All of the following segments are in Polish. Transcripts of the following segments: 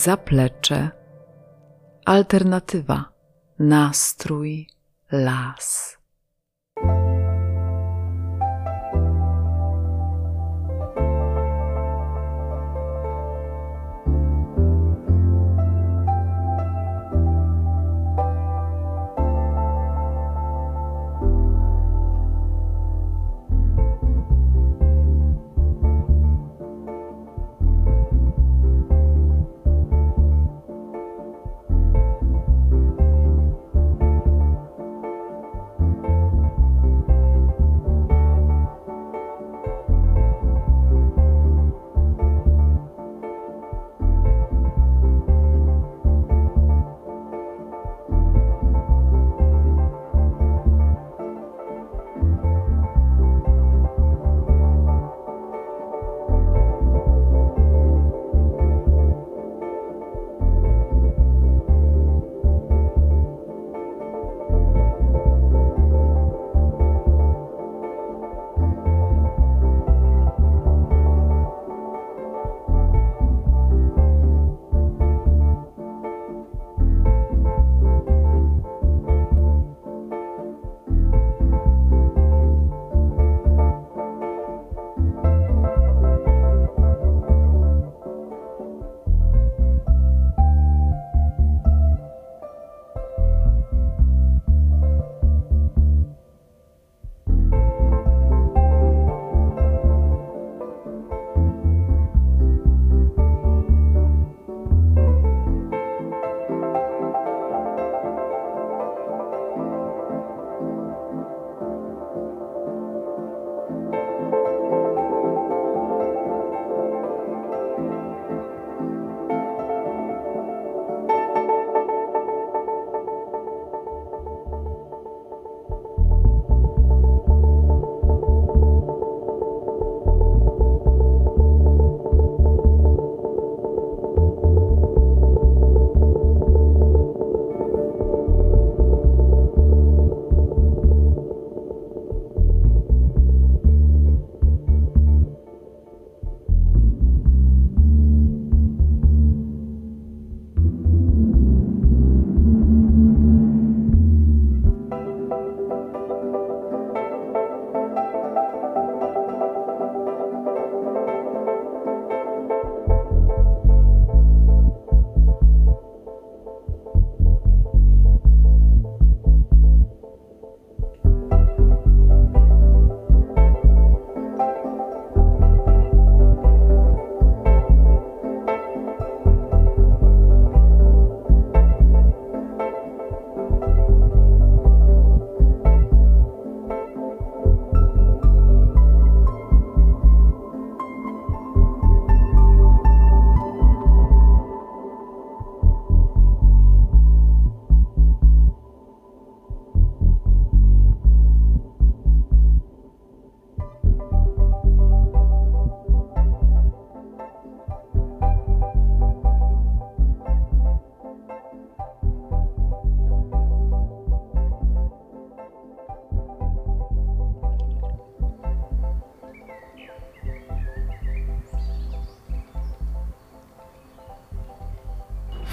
zaplecze, alternatywa, nastrój, las.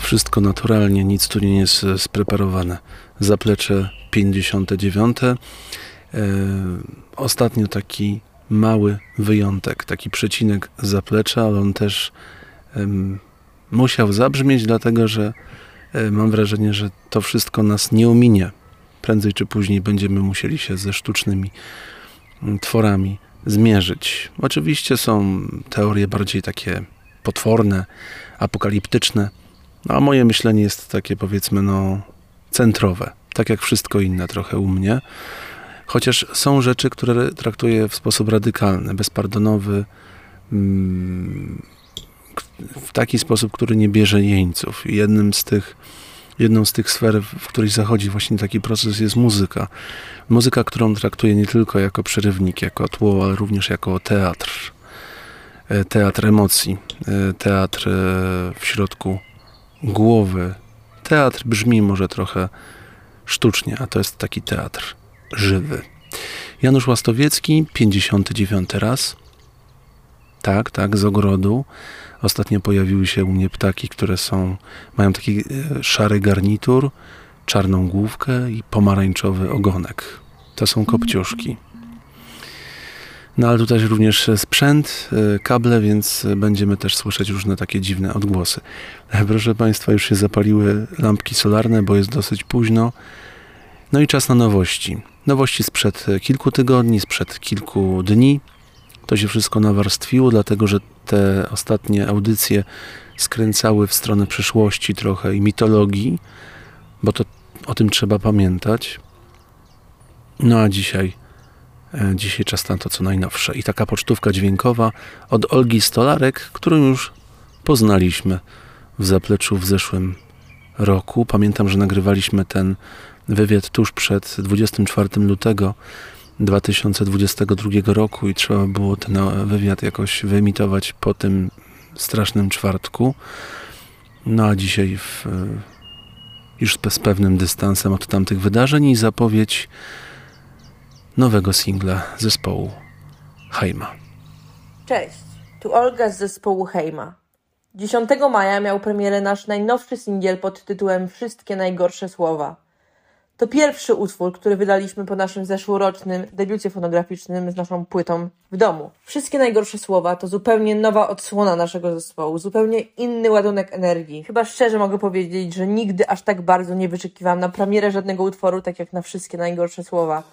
Wszystko naturalnie, nic tu nie jest e, spreparowane. Zaplecze 59. E, ostatnio taki mały wyjątek, taki przecinek zaplecza, ale on też musiał zabrzmieć, dlatego że e, mam wrażenie, że to wszystko nas nie ominie. Prędzej czy później będziemy musieli się ze sztucznymi mm, tworami zmierzyć. Oczywiście są teorie bardziej takie potworne, apokaliptyczne, no, a moje myślenie jest takie powiedzmy no centrowe, tak jak wszystko inne trochę u mnie. Chociaż są rzeczy, które traktuję w sposób radykalny, bezpardonowy, mm, w taki sposób, który nie bierze jeńców. Jednym z tych, jedną z tych sfer, w której zachodzi właśnie taki proces jest muzyka. Muzyka, którą traktuję nie tylko jako przerywnik, jako tło, ale również jako teatr. E, teatr emocji, e, teatr e, w środku głowy. Teatr brzmi może trochę sztucznie, a to jest taki teatr żywy. Janusz Łastowiecki, 59 raz. Tak, tak, z ogrodu. Ostatnio pojawiły się u mnie ptaki, które są, mają taki e, szary garnitur, czarną główkę i pomarańczowy ogonek. To są kopciuszki. No ale tutaj również sprzęt, e, kable, więc będziemy też słyszeć różne takie dziwne odgłosy. Proszę Państwa, już się zapaliły lampki solarne, bo jest dosyć późno. No i czas na nowości. Nowości sprzed kilku tygodni, sprzed kilku dni. To się wszystko nawarstwiło, dlatego że te ostatnie audycje skręcały w stronę przyszłości trochę i mitologii, bo to o tym trzeba pamiętać. No a dzisiaj, e, dzisiaj czas na to, co najnowsze. I taka pocztówka dźwiękowa od Olgi Stolarek, którą już poznaliśmy w zapleczu w zeszłym roku. Pamiętam, że nagrywaliśmy ten wywiad tuż przed 24 lutego 2022 roku i trzeba było ten wywiad jakoś wyemitować po tym strasznym czwartku. No a dzisiaj w, już z pewnym dystansem od tamtych wydarzeń i zapowiedź nowego singla zespołu Heima. Cześć, tu Olga z zespołu Heima. 10 maja miał premierę nasz najnowszy singiel pod tytułem Wszystkie najgorsze słowa. To pierwszy utwór, który wydaliśmy po naszym zeszłorocznym debiucie fonograficznym z naszą płytą w domu. Wszystkie najgorsze słowa to zupełnie nowa odsłona naszego zespołu, zupełnie inny ładunek energii. Chyba szczerze mogę powiedzieć, że nigdy aż tak bardzo nie wyczekiwałam na premierę żadnego utworu, tak jak na wszystkie najgorsze słowa.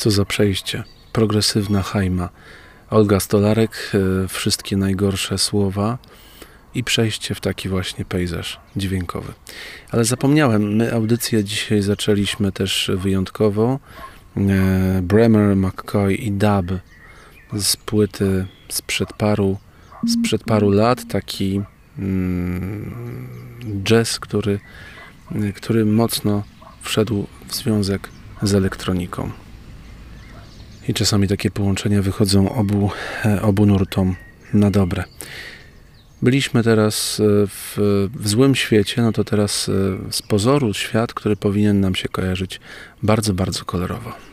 Co za przejście. Progresywna hajma. Olga Stolarek, e, wszystkie najgorsze słowa. i przejście w taki właśnie pejzaż dźwiękowy. Ale zapomniałem, my audycję dzisiaj zaczęliśmy też wyjątkowo. E, Bremer, McCoy i Dub z płyty sprzed paru, sprzed paru lat, taki mm, jazz, który, który mocno wszedł w związek z elektroniką. I czasami takie połączenia wychodzą obu, e, obu nurtom na dobre. Byliśmy teraz e, w, w, złym świecie, no to teraz e, z pozoru świat, który powinien nam się kojarzyć bardzo, bardzo kolorowo.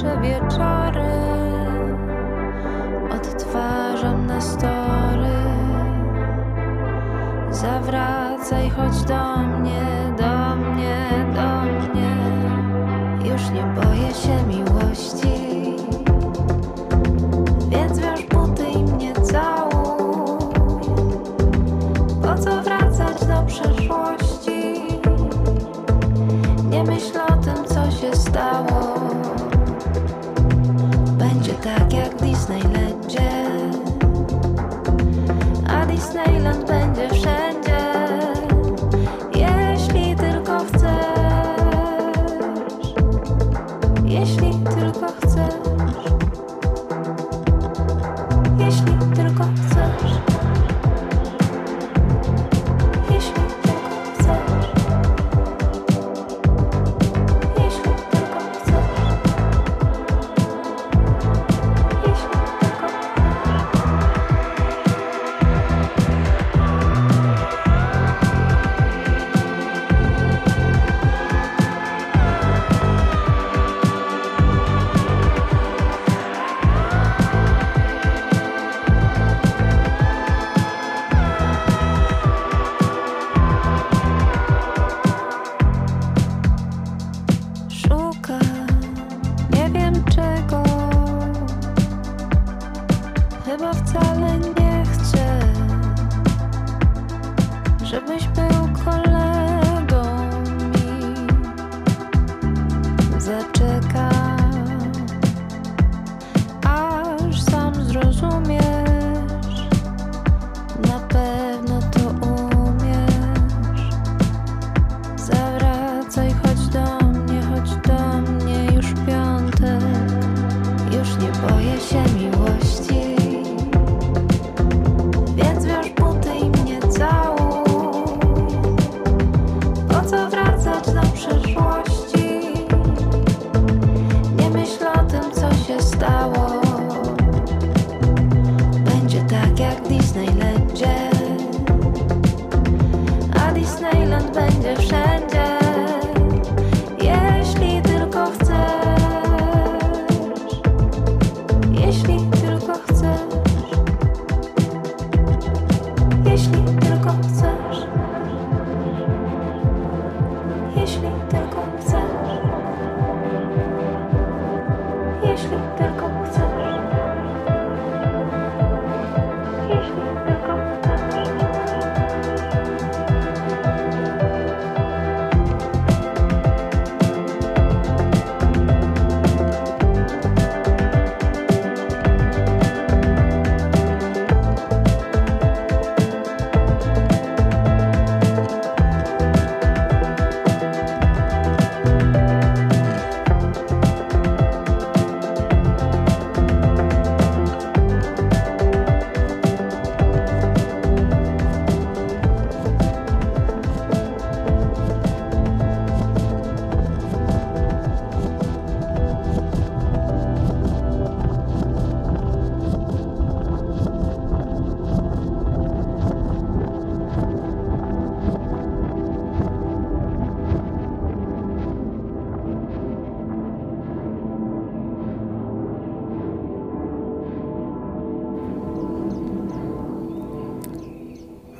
dłuższe wieczory odtwarzam na story. Zawracaj, choć do mnie, do mnie, do mnie. Już nie boję się miłości. Island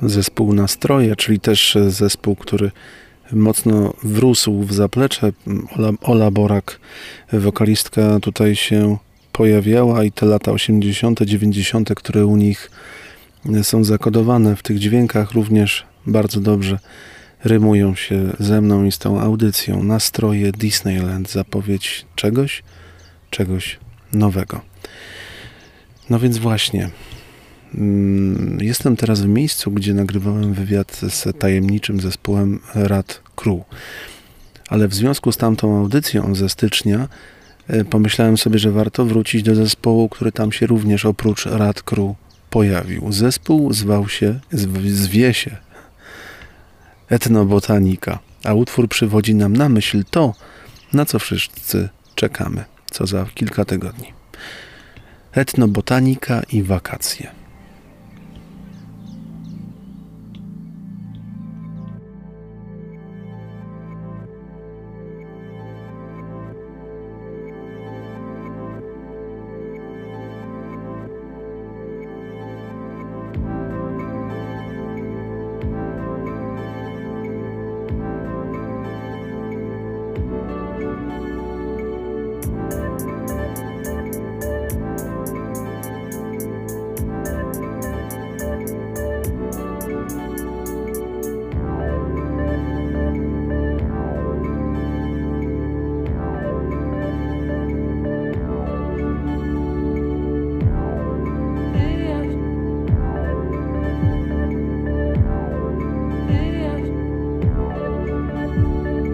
zespół Nastroje, czyli też zespół, który mocno wrósł w zaplecze. Ola, Ola Borak, wokalistka tutaj się pojawiała i te lata 80., 90., które u nich są zakodowane w tych dźwiękach, również bardzo dobrze rymują się ze mną i z tą audycją. Nastroje Disneyland, zapowiedź czegoś, czegoś nowego. No więc właśnie. Mm, jestem teraz w miejscu, gdzie nagrywałem wywiad z tajemniczym zespołem Rad Crew. Ale w związku z tamtą audycją ze stycznia e, pomyślałem sobie, że warto wrócić do zespołu, który tam się również oprócz Rad Crew pojawił. Zespół zwał się, zwie się Etnobotanika, a utwór przywodzi nam na myśl to, na co wszyscy czekamy, co za kilka tygodni. Etnobotanika i wakacje.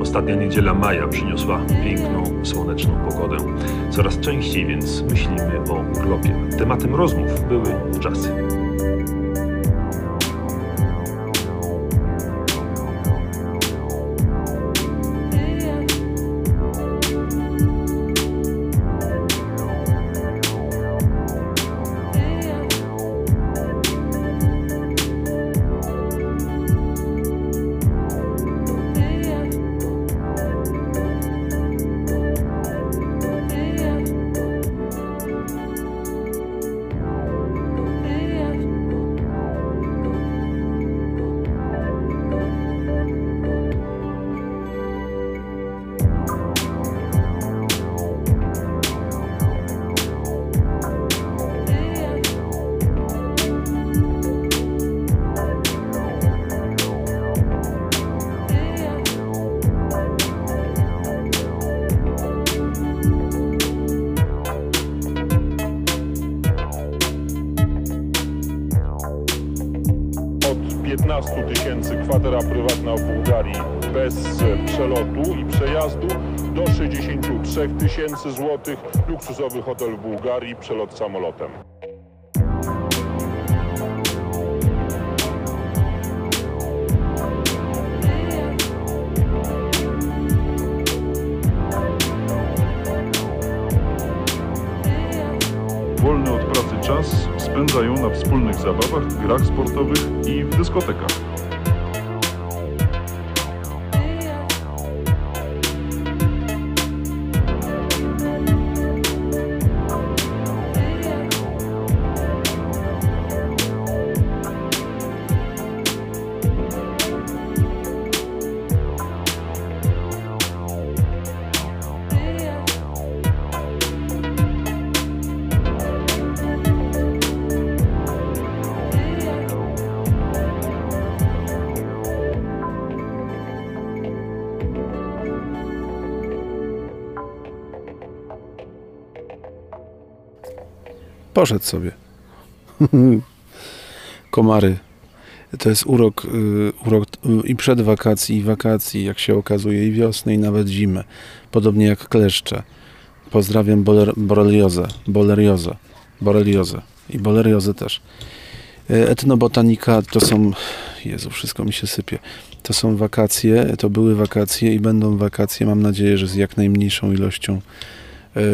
Ostatnia niedziela maja przyniosła piękną, słoneczną pogodę. Coraz częściej więc myślimy o urlopie. Tematem rozmów były czasy. Luksusowy hotel w Bułgarii, przelot samolotem. Wolny od pracy czas spędzają na wspólnych zabawach, grach sportowych i w dyskotekach. Poszedł sobie. Komary. To jest urok, y, urok y, i przed wakacji, i wakacji, jak się okazuje, i wiosny, i nawet zimy. Podobnie jak kleszcze. Pozdrawiam boler, boreliozę, boleriozę, boreliozę i boleriozę też. Y, Etnobotanika to są, Jezu, wszystko mi się sypie. To są wakacje, to były wakacje i będą wakacje, mam nadzieję, że z jak najmniejszą ilością e,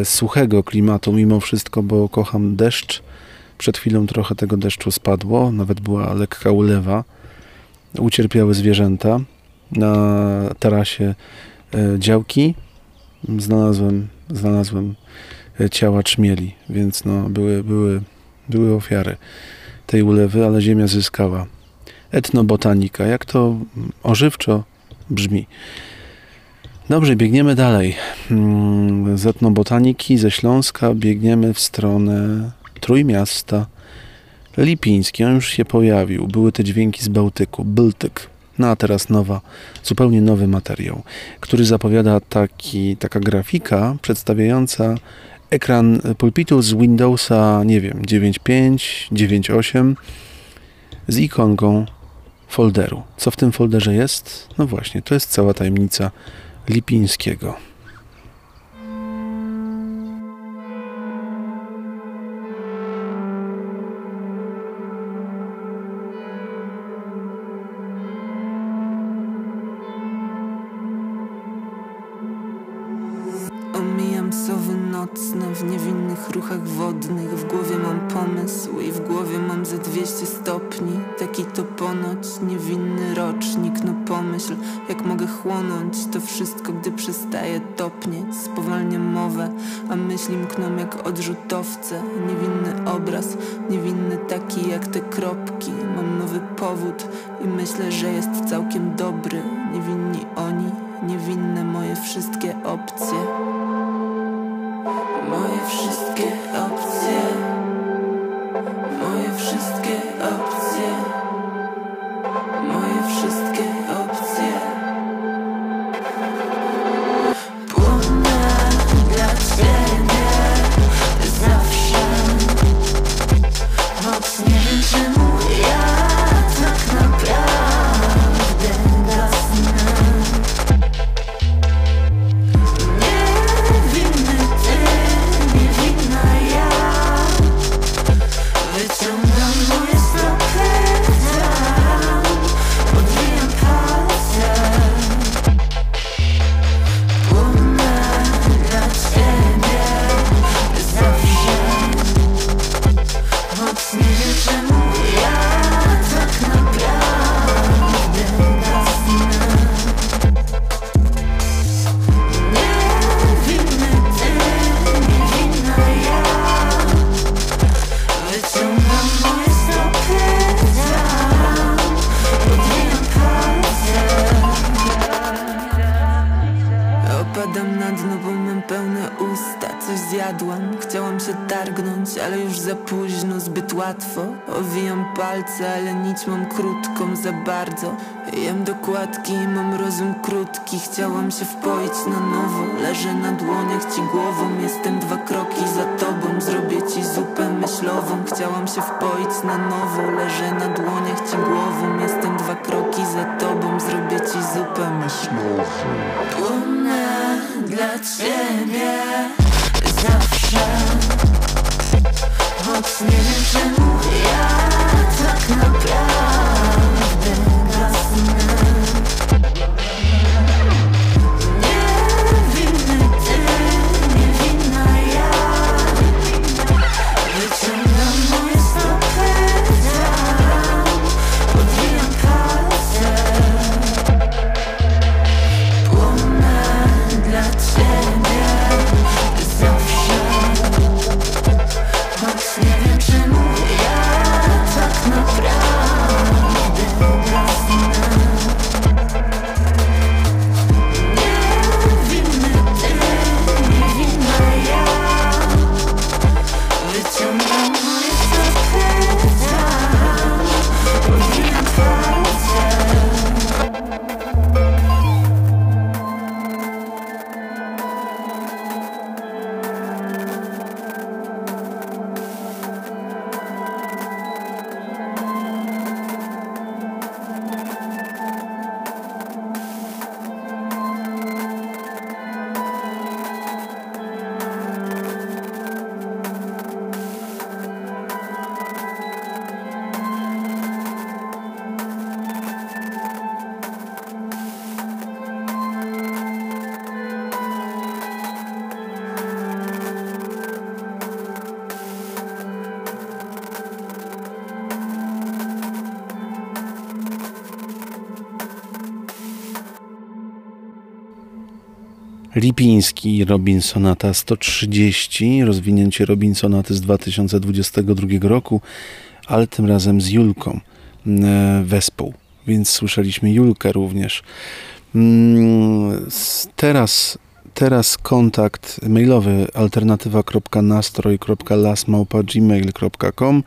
suchego klimatu mimo wszystko, bo kocham deszcz. Przed chwilą trochę tego deszczu spadło, nawet była lekka ulewa. Ucierpiały zwierzęta. Na tarasie e, działki znalazłem, znalazłem e, ciała czmieli, więc no, były, były, były ofiary tej ulewy, ale ziemia zyskała. etnobotanika. Jak to ożywczo brzmi. Dobrze, biegniemy dalej. Mm, Z etnobotaniki ze Śląska biegniemy w stronę Trójmiasta. Lipiński, on już się pojawił. Były te dźwięki z Bałtyku, Byltyk. No a teraz nowa, zupełnie nowy materiał, który zapowiada taki, taka grafika przedstawiająca ekran pulpitu z Windowsa, nie wiem, 9.5, 9.8 z ikonką folderu. Co w tym folderze jest? No właśnie, to jest cała tajemnica Lipińskiego. Chciałam się targnąć Ale już za późno, zbyt łatwo. Owijam palce, ale nić mam krótką za bardzo. Jem dokładki, mam rozum krótki. Chciałam się wpoić na nowo. Leżę na dłoniach ci głową. Jestem dwa kroki za tobą. Zrobię ci zupę myślową. Chciałam się wpoić na nowo. Leżę na dłoniach ci głową. Jestem dwa kroki za tobą. Zrobię ci zupę myślową. Płonę dla ciebie zawsze Choć nie wiem czemu ja tak naprawdę Lipiński, Robinsonata 130, rozwinięcie Robinsonaty z 2022 roku, ale tym razem z Julką. e, wespół. Więc słyszeliśmy Julkę również. Mm, Teraz, teraz kontakt mailowy alternatywa.nastroj.lasmałpa.gmail.com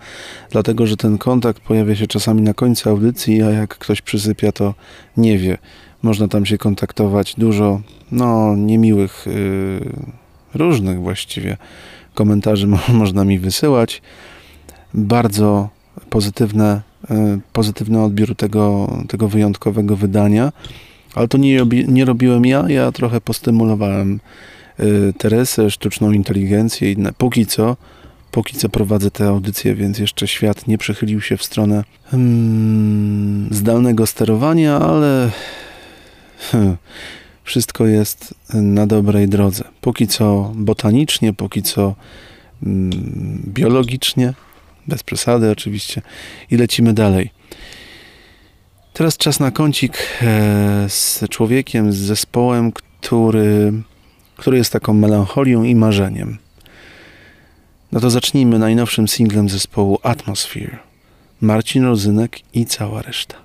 dlatego, że ten kontakt pojawia się czasami na końcu audycji, a jak ktoś przysypia, to nie wie. Można tam się kontaktować. Dużo, no, niemiłych, yy, różnych właściwie komentarzy mo- można mi wysyłać. Bardzo pozytywne, yy, pozytywny odbiór tego, tego wyjątkowego wydania. Ale to nie, nie robiłem ja, ja trochę postymulowałem y, Teresę, sztuczną inteligencję i póki co, póki co prowadzę tę audycję, więc jeszcze świat nie przychylił się w stronę hmm, zdalnego sterowania, ale wszystko jest na dobrej drodze. Póki co botanicznie, póki co mm, biologicznie, bez przesady oczywiście i lecimy dalej. Teraz czas na kącik e, z człowiekiem, z zespołem, który, który jest taką melancholią i marzeniem. No to zacznijmy najnowszym singlem zespołu Atmosphere. Marcin Rozynek i cała reszta.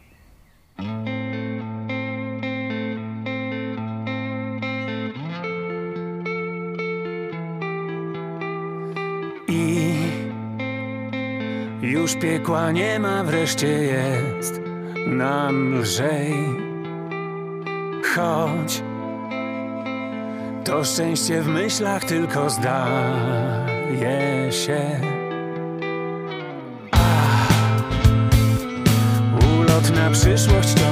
Już piekła nie ma, wreszcie jest nam lżej. Choć to szczęście w myślach tylko zdaje się. A ulot na przyszłość ciągle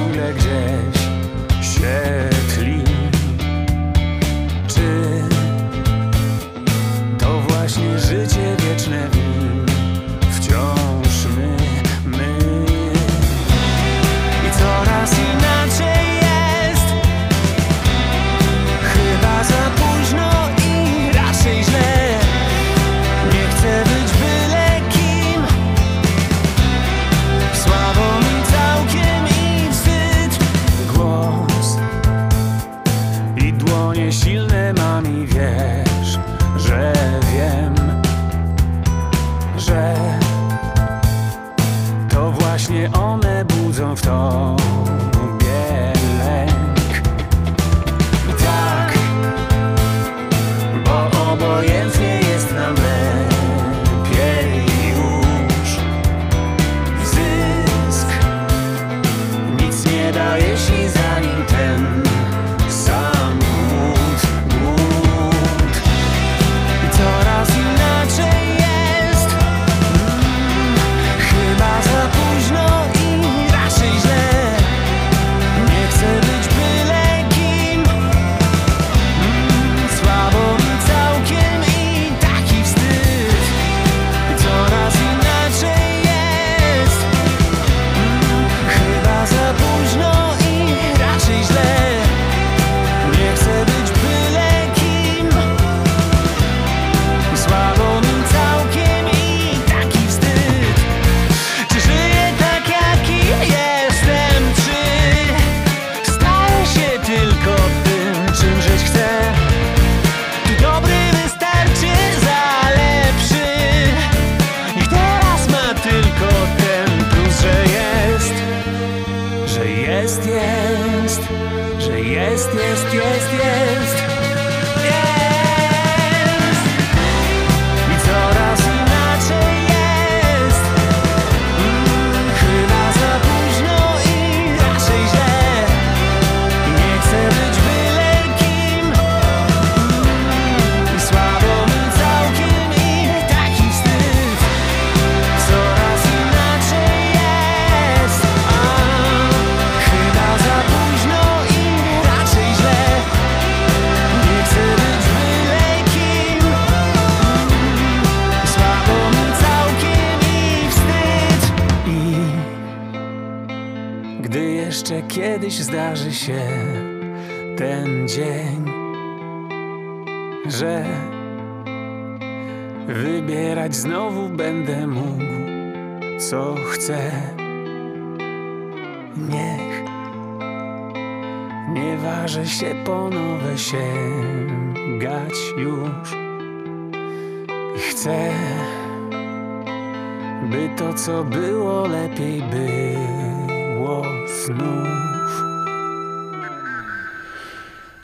co było lepiej było znów.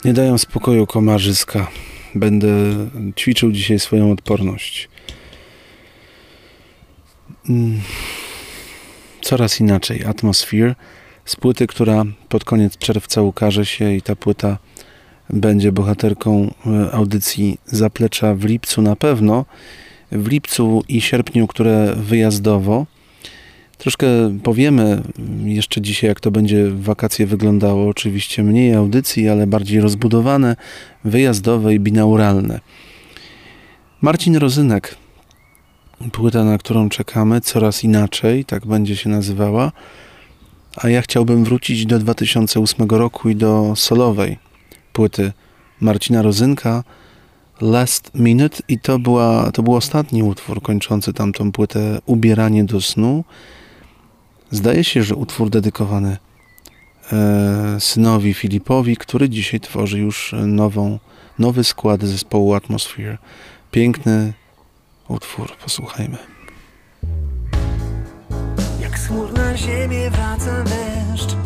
Nie dają spokoju komarzyska. Będę ćwiczył dzisiaj swoją odporność. Mm. Coraz inaczej. Atmosphere z płyty, która pod koniec czerwca ukaże się i ta płyta będzie bohaterką e, audycji Zaplecza w lipcu na pewno. W lipcu i sierpniu, które wyjazdowo. Troszkę powiemy jeszcze dzisiaj, jak to będzie wakacje wyglądało. Oczywiście mniej audycji, ale bardziej rozbudowane, wyjazdowe i binauralne. Marcin Rozynek, płyta, na którą czekamy, coraz inaczej, tak będzie się nazywała. A ja chciałbym wrócić do 2008 roku i do solowej płyty Marcina Rozynka Last Minute i to, była, to był ostatni utwór kończący tamtą płytę Ubieranie do snu. Zdaje się, że utwór dedykowany e, synowi Filipowi, który dzisiaj tworzy już nową, nowy skład zespołu Atmosphere. Piękny utwór, posłuchajmy. Jak z chmur na ziemię wraca deszcz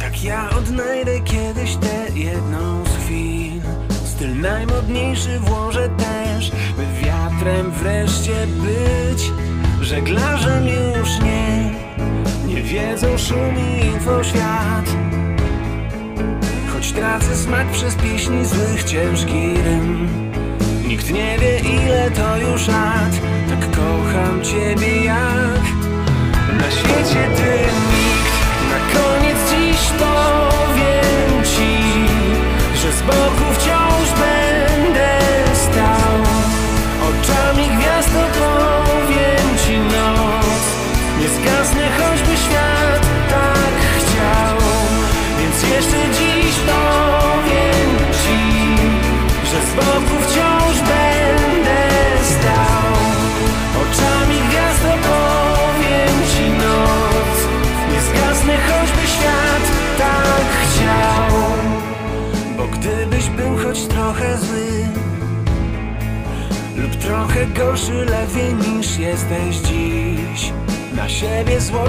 Tak ja odnajdę kiedyś tę jedną najmodniejszy włożę też By wiatrem wreszcie być. Żeglarzem już nie Nie wiedzą szum i infoświat Choć tracę smak przez pieśni złych ciężki rym. Nikt nie wie ile to już lat. Tak kocham ciebie jak Na świecie ty nikt Na koniec dziś powiem ci Że z boku wciąż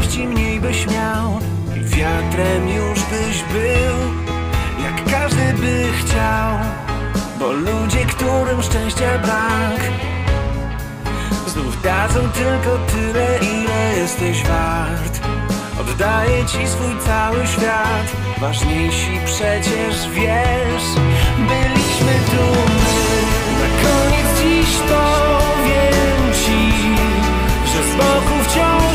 siebie złości mniej byś miał. I wiatrem już byś był Jak każdy by chciał. Bo ludzie, którym szczęścia brak Znów dadzą tylko tyle, ile jesteś wart. Oddaję ci swój cały świat. Ważniejsi przecież wiesz Byliśmy tu my. Na koniec dziś powiem ci Że z boku wciąż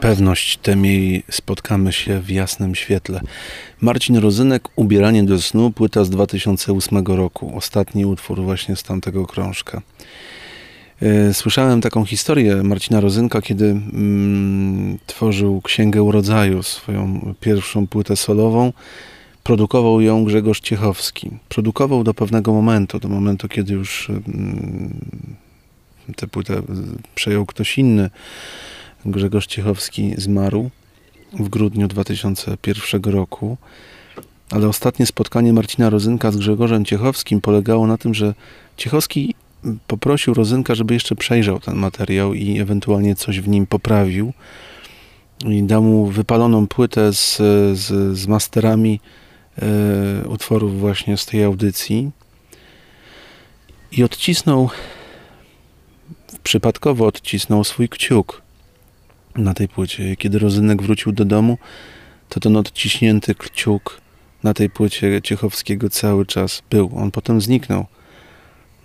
pewność tem jej spotkamy się w jasnym świetle. Marcin Rozynek, Ubieranie do snu, płyta z 2008 roku. Ostatni utwór właśnie z tamtego krążka. E, słyszałem taką historię Marcina Rozynka, kiedy mm, tworzył Księgę Urodzaju, swoją pierwszą płytę solową. Produkował ją Grzegorz Ciechowski. Produkował do pewnego momentu, do momentu, kiedy już mm, tę płytę przejął ktoś inny. Grzegorz Ciechowski zmarł w grudniu 2001 roku. Ale ostatnie spotkanie Marcina Rozynka z Grzegorzem Ciechowskim polegało na tym, że Ciechowski poprosił Rozynka, żeby jeszcze przejrzał ten materiał i ewentualnie coś w nim poprawił. I dał mu wypaloną płytę z, z, z masterami e, utworów właśnie z tej audycji. I odcisnął, przypadkowo odcisnął swój kciuk na tej płycie. Kiedy Rozynek wrócił do domu, to ten odciśnięty kciuk na tej płycie Ciechowskiego cały czas był. On potem zniknął.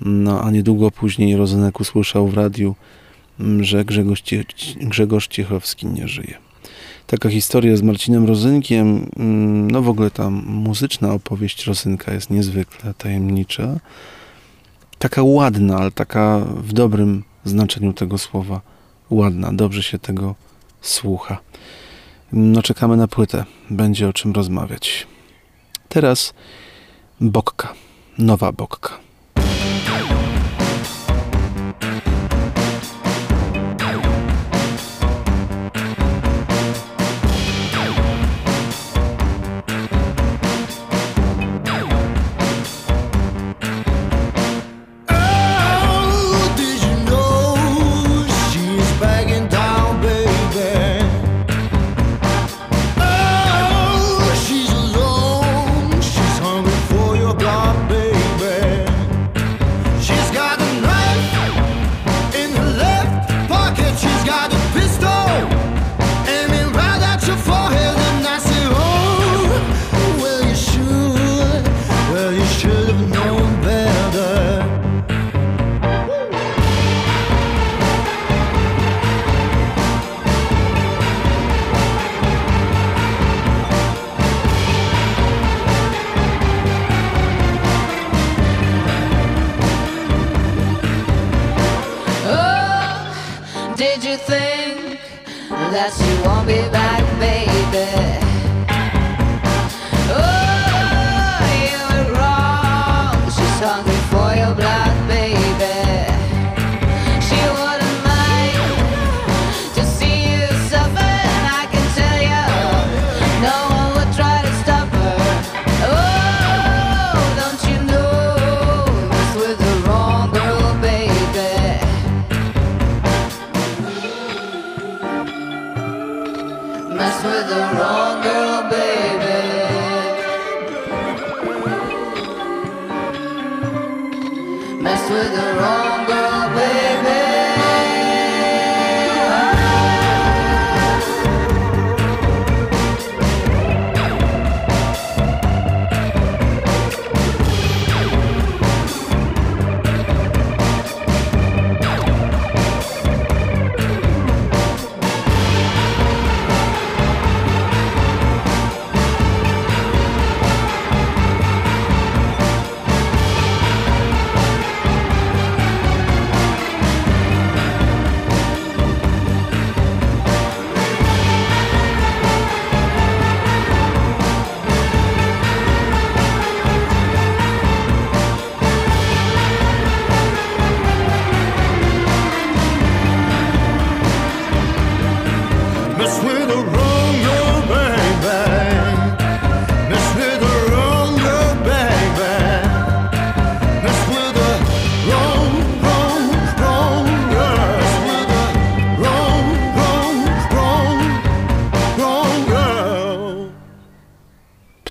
No a niedługo później Rozynek usłyszał w radiu, mm, że Grzegorz, Grzegorz Ciechowski nie żyje. Taka historia z Marcinem Rozynkiem, mm, no w ogóle ta muzyczna opowieść Rozynka jest niezwykle tajemnicza. Taka ładna, ale taka w dobrym znaczeniu tego słowa ładna, dobrze się tego słucha. No czekamy na płytę, będzie o czym rozmawiać. Teraz Bokka, nowa Bokka.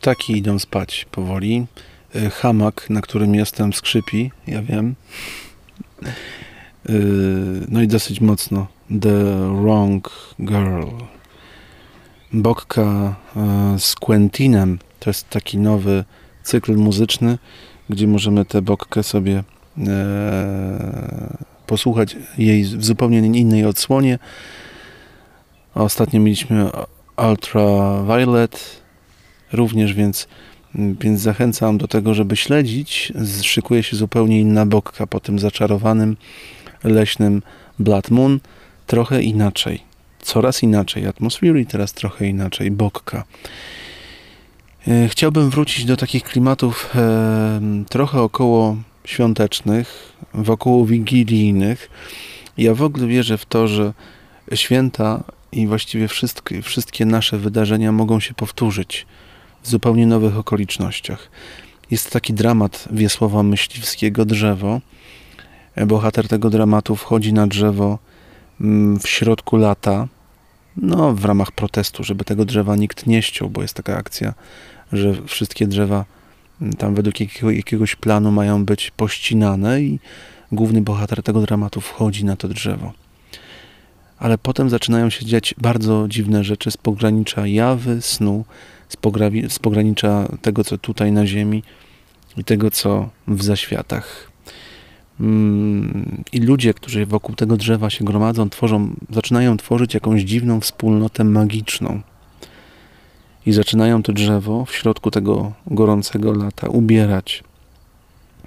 Ptaki idą spać powoli. E, hamak, na którym jestem, skrzypi, ja wiem. E, no i dosyć mocno. The Wrong Girl. Bokka e, z Quentinem. To jest taki nowy cykl muzyczny, gdzie możemy tę bokkę sobie posłuchać jej w zupełnie innej odsłonie. Ostatnio mieliśmy Ultraviolet również, więc, więc zachęcam do tego, żeby śledzić. Szykuje się zupełnie inna bokka po tym zaczarowanym leśnym Blood Moon. Trochę inaczej. Coraz inaczej. Atmosfery teraz trochę inaczej. Bokka. E, chciałbym wrócić do takich klimatów e, trochę około świątecznych, wokoło wigilijnych. Ja w ogóle wierzę w to, że święta i właściwie wszystkie, wszystkie nasze wydarzenia mogą się powtórzyć w zupełnie nowych okolicznościach. Jest taki dramat Wiesława Myśliwskiego Drzewo. Bohater tego dramatu wchodzi na drzewo mm, w środku lata, no w ramach protestu, żeby tego drzewa nikt nie ściął, bo jest taka akcja, że wszystkie drzewa mm, tam według jakiegoś planu mają być pościnane i główny bohater tego dramatu wchodzi na to drzewo. Ale potem zaczynają się dziać bardzo dziwne rzeczy z pogranicza jawy, snu, z, pogranicza tego, co tutaj na ziemi i tego, co w zaświatach. Mm, I ludzie, którzy wokół tego drzewa się gromadzą, tworzą, zaczynają tworzyć jakąś dziwną wspólnotę magiczną. I zaczynają to drzewo w środku tego gorącego lata ubierać,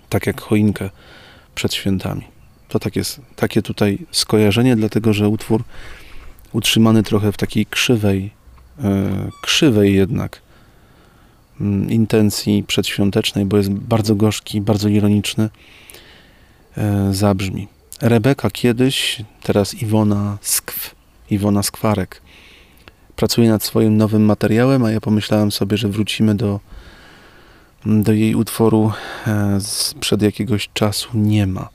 tak jak choinkę przed świętami. To tak jest, takie tutaj skojarzenie, dlatego że utwór utrzymany trochę w takiej krzywej, krzywej jednak mm, intencji przedświątecznej, bo jest bardzo gorzki, bardzo ironiczny, e, zabrzmi. Rebeka kiedyś, teraz Iwona Skw, Iwona Skwarek, pracuje nad swoim nowym materiałem, a ja pomyślałem sobie, że wrócimy do, do jej utworu e, sprzed jakiegoś czasu nie ma.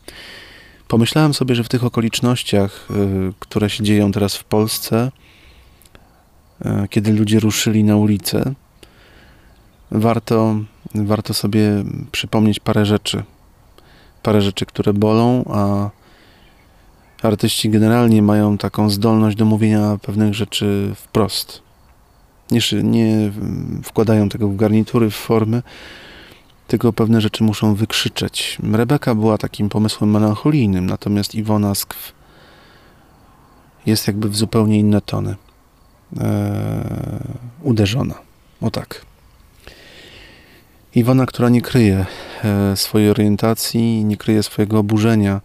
Pomyślałem sobie, że w tych okolicznościach, e, które się dzieją teraz w Polsce, e, kiedy ludzie ruszyli na ulicę, warto, warto sobie przypomnieć parę rzeczy. Parę rzeczy, które bolą, a artyści generalnie mają taką zdolność do mówienia pewnych rzeczy wprost. Nie, nie wkładają tego w garnitury, w formy, tylko pewne rzeczy muszą wykrzyczeć. Rebeka była takim pomysłem melancholijnym, natomiast Iwona Skw jest jakby w zupełnie inne tony eee, uderzona. O tak. Iwona, która nie kryje e, swojej orientacji, nie kryje swojego oburzenia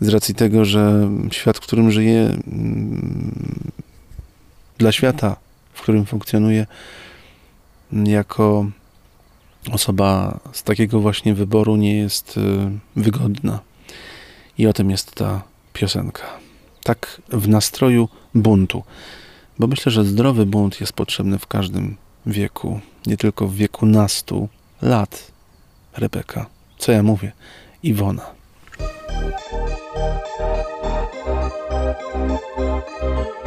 z racji tego, że świat, w którym żyje, mm, dla świata, w którym funkcjonuje, jako osoba z takiego właśnie wyboru nie jest y, wygodna. I o tym jest ta piosenka. Tak w nastroju buntu. Bo myślę, że zdrowy bunt jest potrzebny w każdym wieku, nie tylko w wieku nastu lat. Rebeka, co ja mówię? Iwona. Thank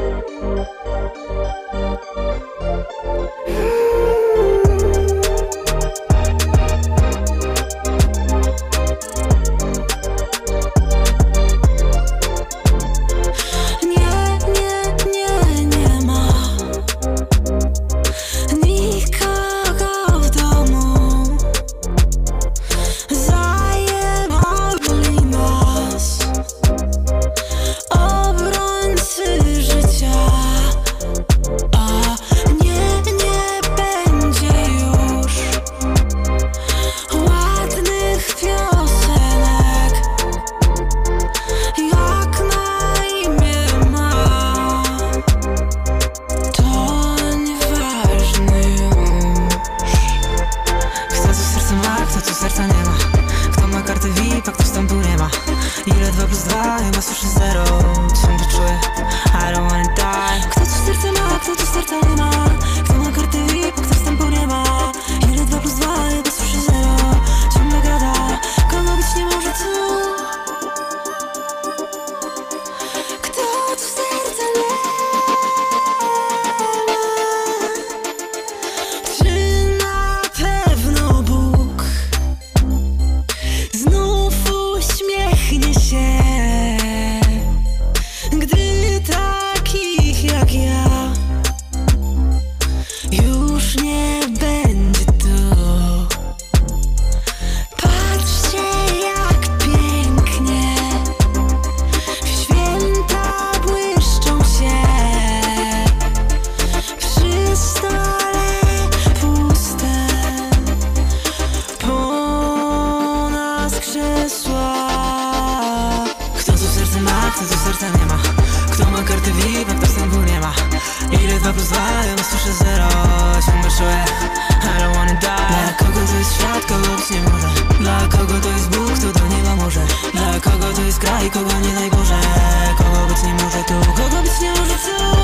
serca nie ma. Kto ma karty VIP, a kto stambu nie ma? Ile 2 plus 2, ja słyszę 0 Ciągle czuję, I don't wanna die. Dla kogo to jest świat, kogo być nie może? Dla kogo to jest Bóg, kto do nieba może? Dla kogo to jest kraj, kogo nie daj Boże? Kogo być nie może tu, kogo być nie może? Tu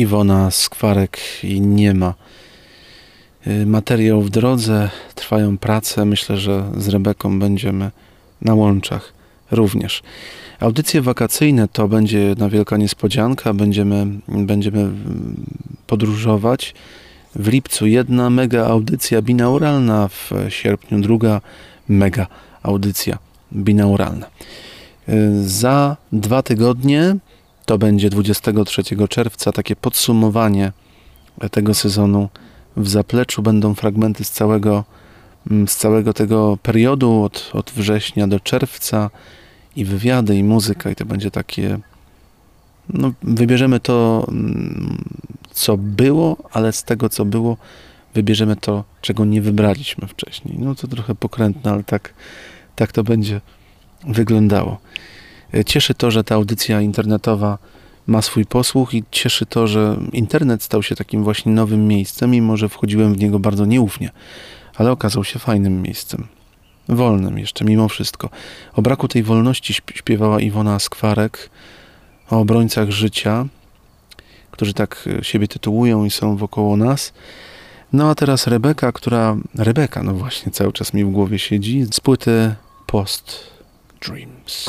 Iwona Skwarek i nie ma. Y, Materiał w drodze, trwają prace. Myślę, że z Rebeką będziemy na łączach również. Audycje wakacyjne to będzie jedna wielka niespodzianka. Będziemy, będziemy mm, podróżować. W lipcu jedna mega audycja binauralna, w sierpniu druga mega audycja binauralna. Y, Za dwa tygodnie to będzie 23 czerwca takie podsumowanie tego sezonu w zapleczu. Będą fragmenty z całego, mm, z całego tego periodu od, od września do czerwca i wywiady, i muzyka, i to będzie takie. No, wybierzemy to, mm, co było, ale z tego, co było, wybierzemy to, czego nie wybraliśmy wcześniej. No to trochę pokrętne, ale tak, tak to będzie wyglądało. Cieszy to, że ta audycja internetowa ma swój posłuch i cieszy to, że internet stał się takim właśnie nowym miejscem, mimo że wchodziłem w niego bardzo nieufnie, ale okazał się fajnym miejscem. Wolnym jeszcze, mimo wszystko. O braku tej wolności śp- śpiewała Iwona Skwarek, o obrońcach życia, którzy tak e, siebie tytułują i są wokoło nas. No a teraz Rebeka, która... Rebeka, no właśnie, cały czas mi w głowie siedzi, z płyty Post Dreams.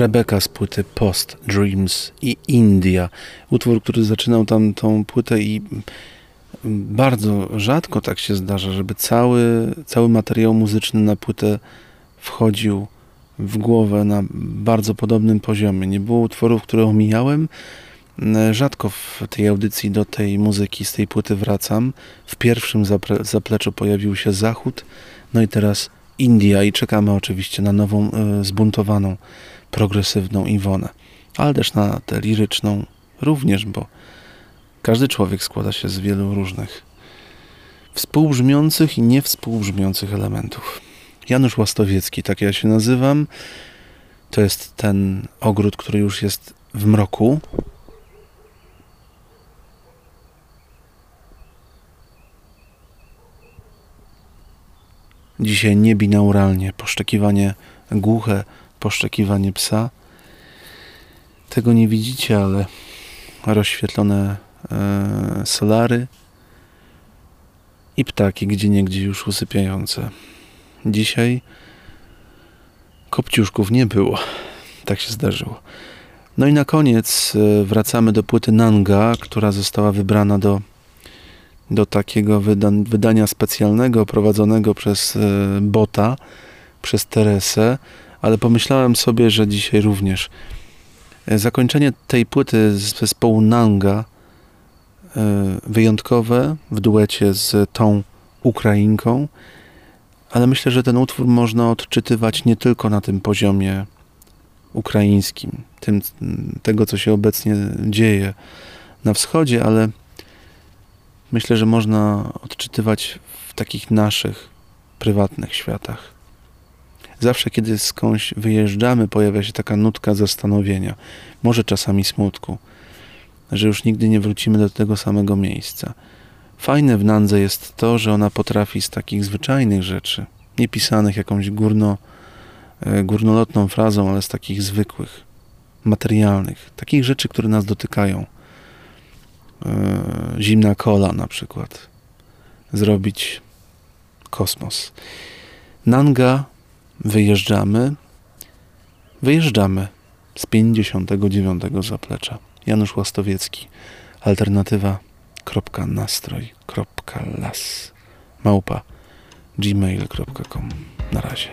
Rebeka z płyty Post Dreams i India. Utwór, który zaczynał tam tą płytę i bardzo rzadko tak się zdarza, żeby cały, cały materiał muzyczny na płytę wchodził w głowę na bardzo podobnym poziomie. Nie było utworów, które omijałem. Rzadko w tej audycji do tej muzyki z tej płyty wracam. W pierwszym zapleczu pojawił się Zachód, no i teraz India i czekamy oczywiście na nową, e, zbuntowaną, progresywną Iwonę, ale też na tę liryczną również, bo każdy człowiek składa się z wielu różnych współbrzmiących i niewspółbrzmiących elementów. Janusz Łastowiecki, tak ja się nazywam. To jest ten ogród, który już jest w mroku. Dzisiaj niebinauralnie, poszczekiwanie głuche, poszczekiwanie psa. Tego nie widzicie, ale rozświetlone e, solary i ptaki gdzie niegdzie już usypiające. Dzisiaj kopciuszków nie było. Tak się zdarzyło. No i na koniec e, wracamy do płyty Nanga, która została wybrana do, do takiego wyda- wydania specjalnego prowadzonego przez e, Bota, przez Teresę, ale pomyślałem sobie, że dzisiaj również e, zakończenie tej płyty z zespołu Nanga e, wyjątkowe w duecie z tą Ukrainką, ale myślę, że ten utwór można odczytywać nie tylko na tym poziomie ukraińskim, tym, tego, co się obecnie dzieje na wschodzie, ale myślę, że można odczytywać w takich naszych prywatnych światach. Zawsze, kiedy skądś wyjeżdżamy, pojawia się taka nutka zastanowienia, może czasami smutku, że już nigdy nie wrócimy do tego samego miejsca. Fajne w Nandze jest to, że ona potrafi z takich zwyczajnych rzeczy, nie pisanych jakąś górno, e, górnolotną frazą, ale z takich zwykłych, materialnych, takich rzeczy, które nas dotykają. E, Zimna kola na przykład. Zrobić kosmos. Nanga, wyjeżdżamy. Wyjeżdżamy z 59 zaplecza. Janusz Łastowiecki. Alternatywa.nastroj.las Małpa gmail.com Na razie.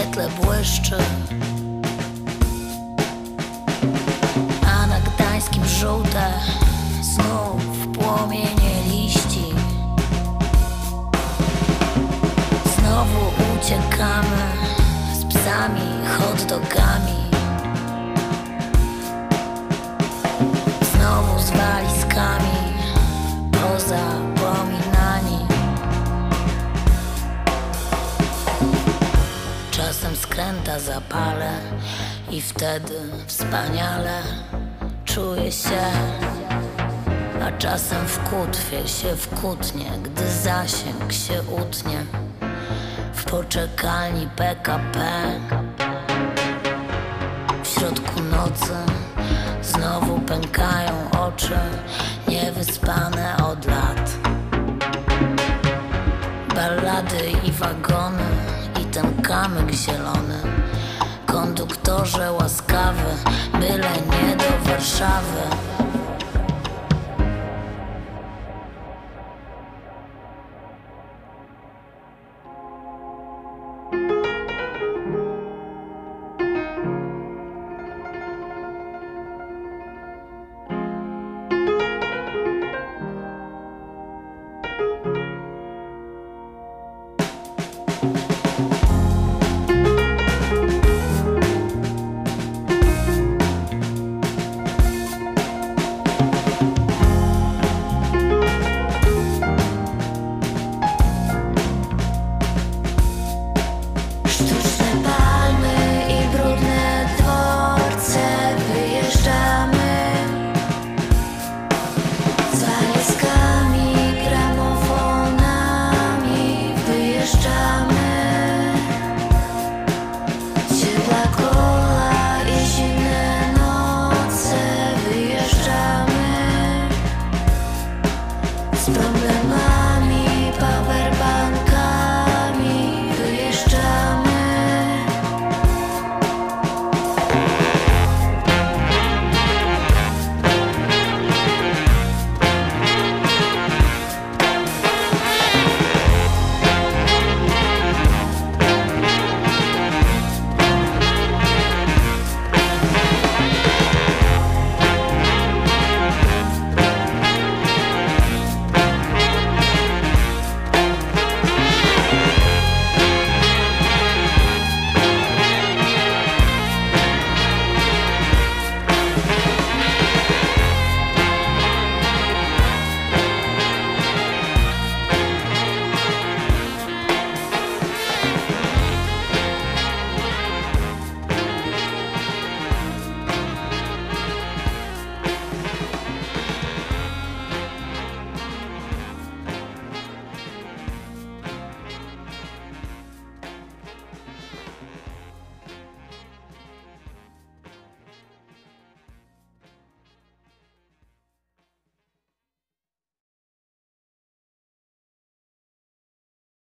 Świetle błyszczy. A na gdańskim żółte Znów płomienie liści. Znowu uciekamy z psami, hot dogami. Znowu z Skręta zapalę i wtedy wspaniale czuję się a czasem w kutwie się wkutnie, gdy zasięg się utnie w poczekalni PKP. W środku nocy znowu pękają oczy, niewyspane od lat. Ballady i wagony ten kamyk zielony. Konduktorze łaskawy, byle nie do Warszawy.